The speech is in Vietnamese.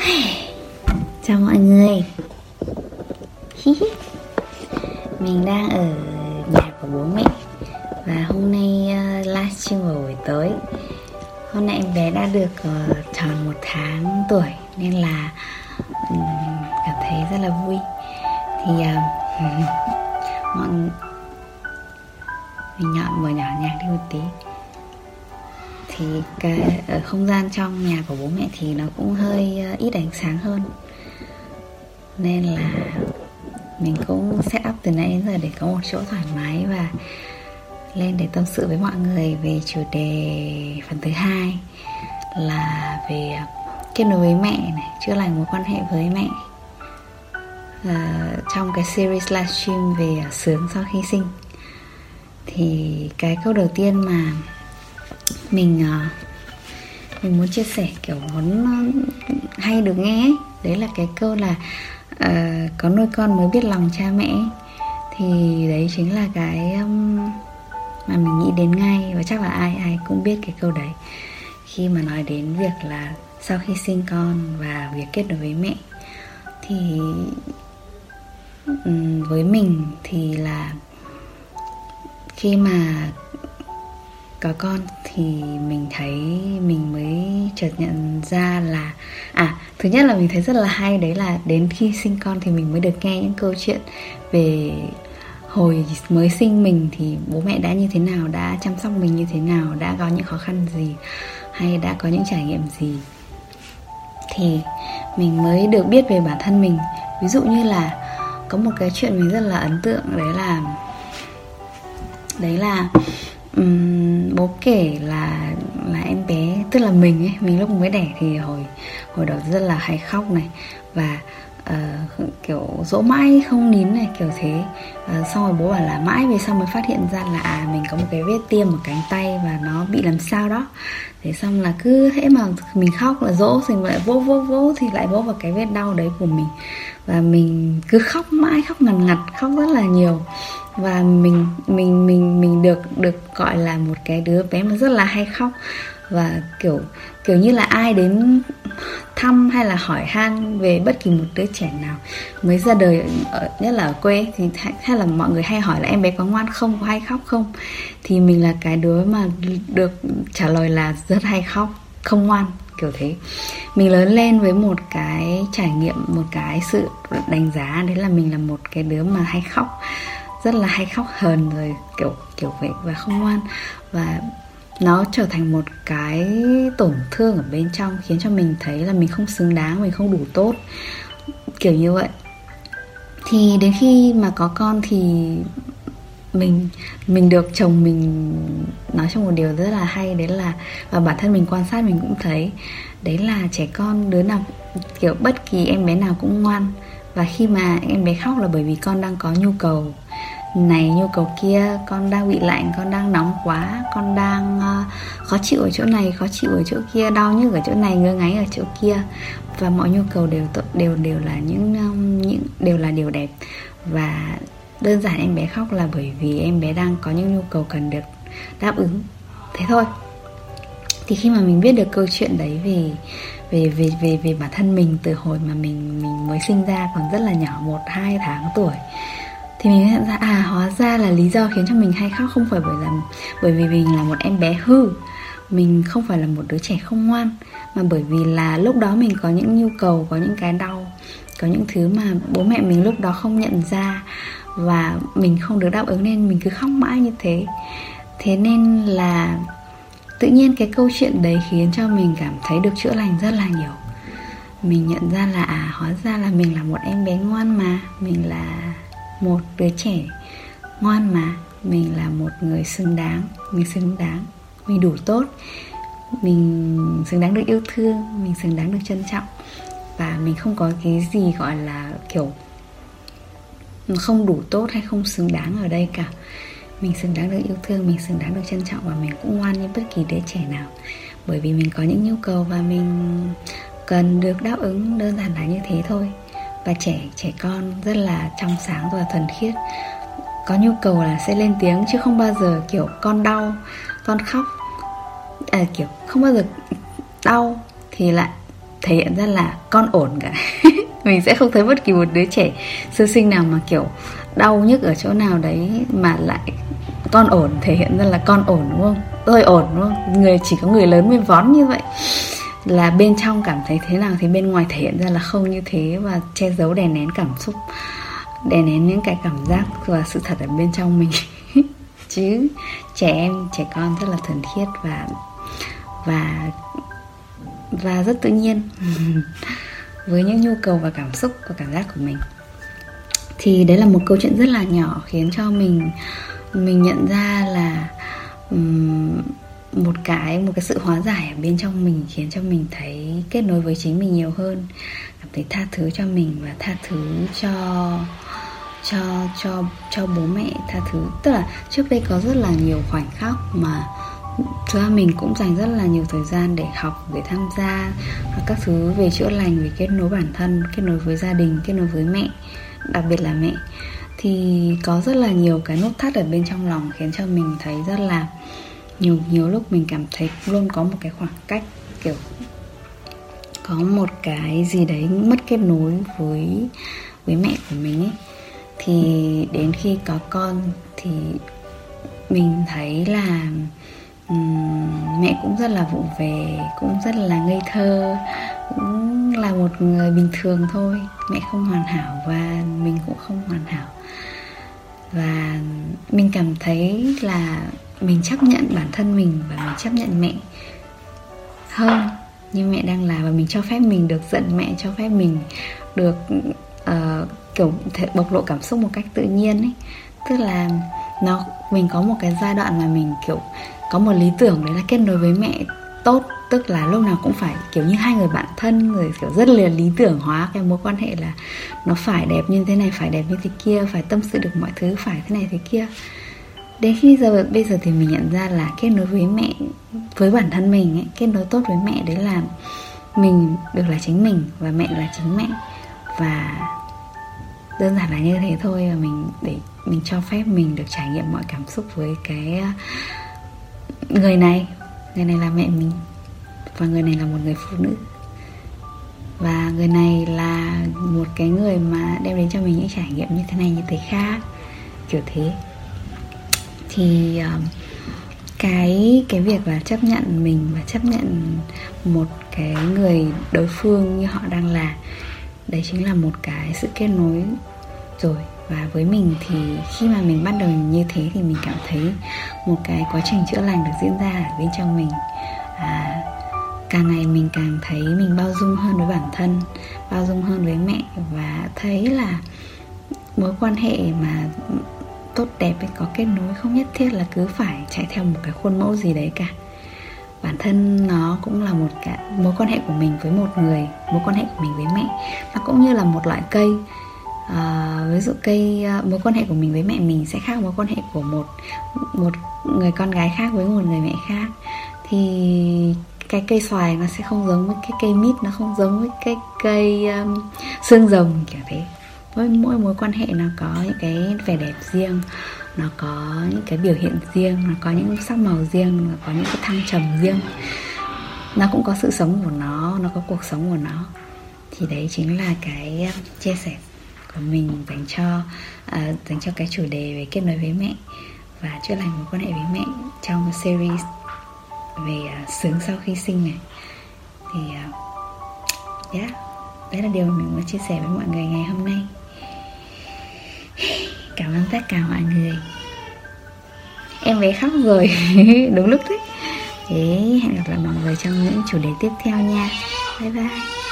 Chào mọi người. Mình đang ở nhà của bố mẹ Và hôm nay ờ, uh, livestream vào buổi tối. Hôm nay em bé đã được uh, tròn một tháng tuổi Nên là um, cảm thấy rất là vui. Thì uh, mọi mình nhọn vừa nhỏ nhạc đi một tí thì cái ở không gian trong nhà của bố mẹ thì nó cũng hơi ờ, ít ánh sáng hơn. Nên là mình cũng set up từ nãy đến giờ để có một chỗ thoải mái và lên để tâm sự với mọi người về chủ đề phần thứ hai là về kết nối với mẹ này chữa lành mối quan hệ với mẹ. À, trong cái series livestream về sướng sau khi sinh. Thì cái câu đầu tiên mà mình uh, mình muốn chia sẻ kiểu muốn ờ, hay được nghe ấy. đấy là cái câu là uh, có nuôi con mới biết lòng cha mẹ thì đấy chính là cái um, mà mình nghĩ đến ngay và chắc là ai ai cũng biết cái câu đấy khi mà nói đến việc là sau khi sinh con và việc kết nối với mẹ thì um, với mình thì là khi mà có con thì mình thấy mình mới chợt nhận ra là à thứ nhất là mình thấy rất là hay, đấy là đến khi sinh con thì mình mới được nghe những câu chuyện về hồi mới sinh mình thì bố mẹ đã như thế nào, đã chăm sóc mình như thế nào, đã có những khó khăn gì hay đã có những trải nghiệm gì. Thì mình mới được biết về bản thân mình. Ví dụ như là có một cái chuyện mình rất là ấn tượng, đấy là đấy là um, bố kể là là em bé tức là mình ấy mình lúc mới đẻ thì hồi hồi đó rất là hay khóc này và uh, kiểu dỗ mãi không nín này kiểu thế. Uh, xong rồi bố bảo là mãi về sau mới phát hiện ra là à mình có một cái vết tiêm ở cánh tay và nó bị làm sao đó. Thế xong là cứ thế mà mình khóc là dỗ thì lại vỗ vỗ vỗ thì lại vỗ vào cái vết đau đấy của mình. Và mình cứ khóc mãi khóc ngần ngặt khóc rất là nhiều và mình mình mình mình được được gọi là một cái đứa bé mà rất là hay khóc. Và kiểu kiểu như là ai đến thăm hay là hỏi han về bất kỳ một đứa trẻ nào mới ra đời ở, nhất là ở quê thì hay là mọi người hay hỏi là em bé có ngoan không có hay khóc không? Thì mình là cái đứa mà được trả lời là rất hay khóc không ngoan kiểu thế. Mình lớn lên với một cái trải nghiệm một cái sự đánh giá đấy là mình là một cái đứa mà hay khóc rất là hay khóc hờn rồi, kiểu kiểu vậy và không ngoan. Và nó trở thành một cái tổn thương ở bên trong, khiến cho mình thấy là mình không xứng đáng, mình không đủ tốt, kiểu như vậy. Thì đến khi mà có con thì mình mình được chồng mình nói trong một điều rất là hay, đấy là, và bản thân mình quan sát mình cũng thấy, đấy là trẻ con đứa nào, kiểu bất kỳ em bé nào cũng ngoan. Và khi mà em bé khóc là bởi vì con đang có nhu cầu này nhu cầu kia con đang bị lạnh con đang nóng quá con đang uh, khó chịu ở chỗ này khó chịu ở chỗ kia đau nhức ở chỗ này ngứa ngáy ở chỗ kia. Và mọi nhu cầu đều đều đều là những um, những đều là điều đẹp. Và đơn giản em bé khóc là bởi vì em bé đang có những nhu cầu cần được đáp ứng. Thế thôi. Thì khi mà mình biết được câu chuyện đấy về về về về về bản thân mình từ hồi mà mình mình mới sinh ra còn rất là nhỏ một hai tháng tuổi thì mình nhận ra à hóa ra là lý do khiến cho mình hay khóc không phải bởi là, bởi vì mình là một em bé hư. Mình không phải là một đứa trẻ không ngoan, mà bởi vì là lúc đó mình có những nhu cầu, có những cái đau, có những thứ mà bố mẹ mình lúc đó không nhận ra và mình không được đáp ứng nên mình cứ khóc mãi như thế. Thế nên là tự nhiên cái câu chuyện đấy khiến cho mình cảm thấy được chữa lành rất là nhiều. Mình nhận ra là à hóa ra là mình là một em bé ngoan mà, mình là một đứa trẻ ngoan mà, mình là một người xứng đáng, mình xứng đáng, mình đủ tốt, mình xứng đáng được yêu thương, mình xứng đáng được trân trọng. Và mình không có cái gì gọi là kiểu không đủ tốt hay không xứng đáng ở đây cả. Mình xứng đáng được yêu thương, mình xứng đáng được trân trọng và mình cũng ngoan như bất kỳ đứa trẻ nào. Bởi vì mình có những nhu cầu và mình cần được đáp ứng đơn giản là như thế thôi và trẻ trẻ con rất là trong sáng và thuần khiết. Có nhu cầu là sẽ lên tiếng chứ không bao giờ kiểu con đau con khóc. À, kiểu không bao giờ đau thì lại thể hiện ra là con ổn cả. Mình sẽ không thấy bất kỳ một đứa trẻ sơ sinh nào mà kiểu đau nhức ở chỗ nào đấy mà lại con ổn thể hiện ra là con ổn đúng không? Tôi ổn đúng không? Người chỉ có người lớn mới vón như vậy là bên trong cảm thấy thế nào thì bên ngoài thể hiện ra là không như thế và che giấu đè nén cảm xúc đè nén những cái cảm giác và sự thật ở bên trong mình. Chứ trẻ em trẻ con rất là thuần khiết và và và rất tự nhiên với những nhu cầu và cảm xúc và cảm giác của mình. Thì đấy là một câu chuyện rất là nhỏ khiến cho mình mình nhận ra là um, một cái một cái sự hóa giải ở bên trong mình khiến cho mình thấy kết nối với chính mình nhiều hơn. Cảm thấy tha thứ cho mình và tha thứ cho cho cho cho bố mẹ tha thứ. Tức là trước đây có rất là nhiều khoảnh khắc mà thực ra mình cũng dành rất là nhiều thời gian để học, để tham gia các thứ về chữa lành, về kết nối bản thân, kết nối với gia đình, kết nối với mẹ, đặc biệt là mẹ. Thì có rất là nhiều cái nút thắt ở bên trong lòng khiến cho mình thấy rất là nhiều nhiều lúc mình cảm thấy luôn có một cái khoảng cách kiểu có một cái gì đấy mất kết nối với với mẹ của mình ấy. Thì đến khi có con thì mình thấy là um, mẹ cũng rất là vụ về cũng rất là ngây thơ cũng là một người bình thường thôi. Mẹ không hoàn hảo và mình cũng không hoàn hảo và mình cảm thấy là mình chấp nhận bản thân mình và mình chấp nhận mẹ hơn như mẹ đang là. Và mình cho phép mình được giận mẹ cho phép mình được uh, kiểu thể bộc lộ cảm xúc một cách tự nhiên ấy. Tức là nó mình có một cái giai đoạn mà mình kiểu có một lý tưởng đấy là kết nối với mẹ tốt tức là lúc nào cũng phải kiểu như hai người bạn thân người kiểu rất là lý tưởng hóa cái mối quan hệ là nó phải đẹp như thế này phải đẹp như thế kia phải tâm sự được mọi thứ phải thế này thế kia. Đến khi giờ bây giờ thì mình nhận ra là kết nối với mẹ với bản thân mình ấy, kết nối tốt với mẹ đấy là mình được là chính mình và mẹ là chính mẹ. Và đơn giản là như thế thôi và mình để mình cho phép mình được trải nghiệm mọi cảm xúc với cái ờ, người này người này là mẹ mình và người này là một người phụ nữ. Và người này là một cái người mà đem đến cho mình những trải nghiệm như thế này như thế khác kiểu thế. Thì ờ, cái cái việc là chấp nhận mình và chấp nhận một cái người đối phương như họ đang là đấy chính là một cái sự kết nối rồi. Và với mình thì khi mà mình bắt đầu như thế thì mình cảm thấy một cái quá trình chữa lành được diễn ra ở bên trong mình. À, càng ngày mình càng thấy mình bao dung hơn với bản thân bao dung hơn với mẹ và thấy là mối quan hệ mà tốt đẹp ấy có kết nối không nhất thiết là cứ phải chạy theo một cái khuôn mẫu gì đấy cả. Bản thân nó cũng là một cái mối quan hệ của mình với một người mối quan hệ của mình với mẹ nó cũng như là một loại cây. À, ví dụ cây ờ, mối quan hệ của mình với mẹ mình sẽ khác mối quan hệ của một một người con gái khác với một người mẹ khác. Thì cái cây xoài nó sẽ không giống với cái cây mít nó không giống với cái cây um, xương rồng kiểu thế. Mỗi mỗi mối quan hệ nó có những cái vẻ đẹp riêng nó có những cái biểu hiện riêng nó có những sắc màu riêng nó có những cái thăng trầm riêng. Nó cũng có sự sống của nó nó có cuộc sống của nó. Thì đấy chính là cái um, chia sẻ của mình dành cho uh, dành cho cái chủ đề về kết nối với mẹ và chữa lành mối quan hệ với mẹ trong series về uh, à, sướng sau khi sinh này. Thì uh, yeah đấy là điều mà mình muốn chia sẻ với mọi người ngày hôm nay. Cảm ơn tất cả mọi người. Em bé khóc rồi đúng lúc đấy. Thế hẹn gặp lại mọi người trong những chủ đề tiếp theo nha. Bye bye.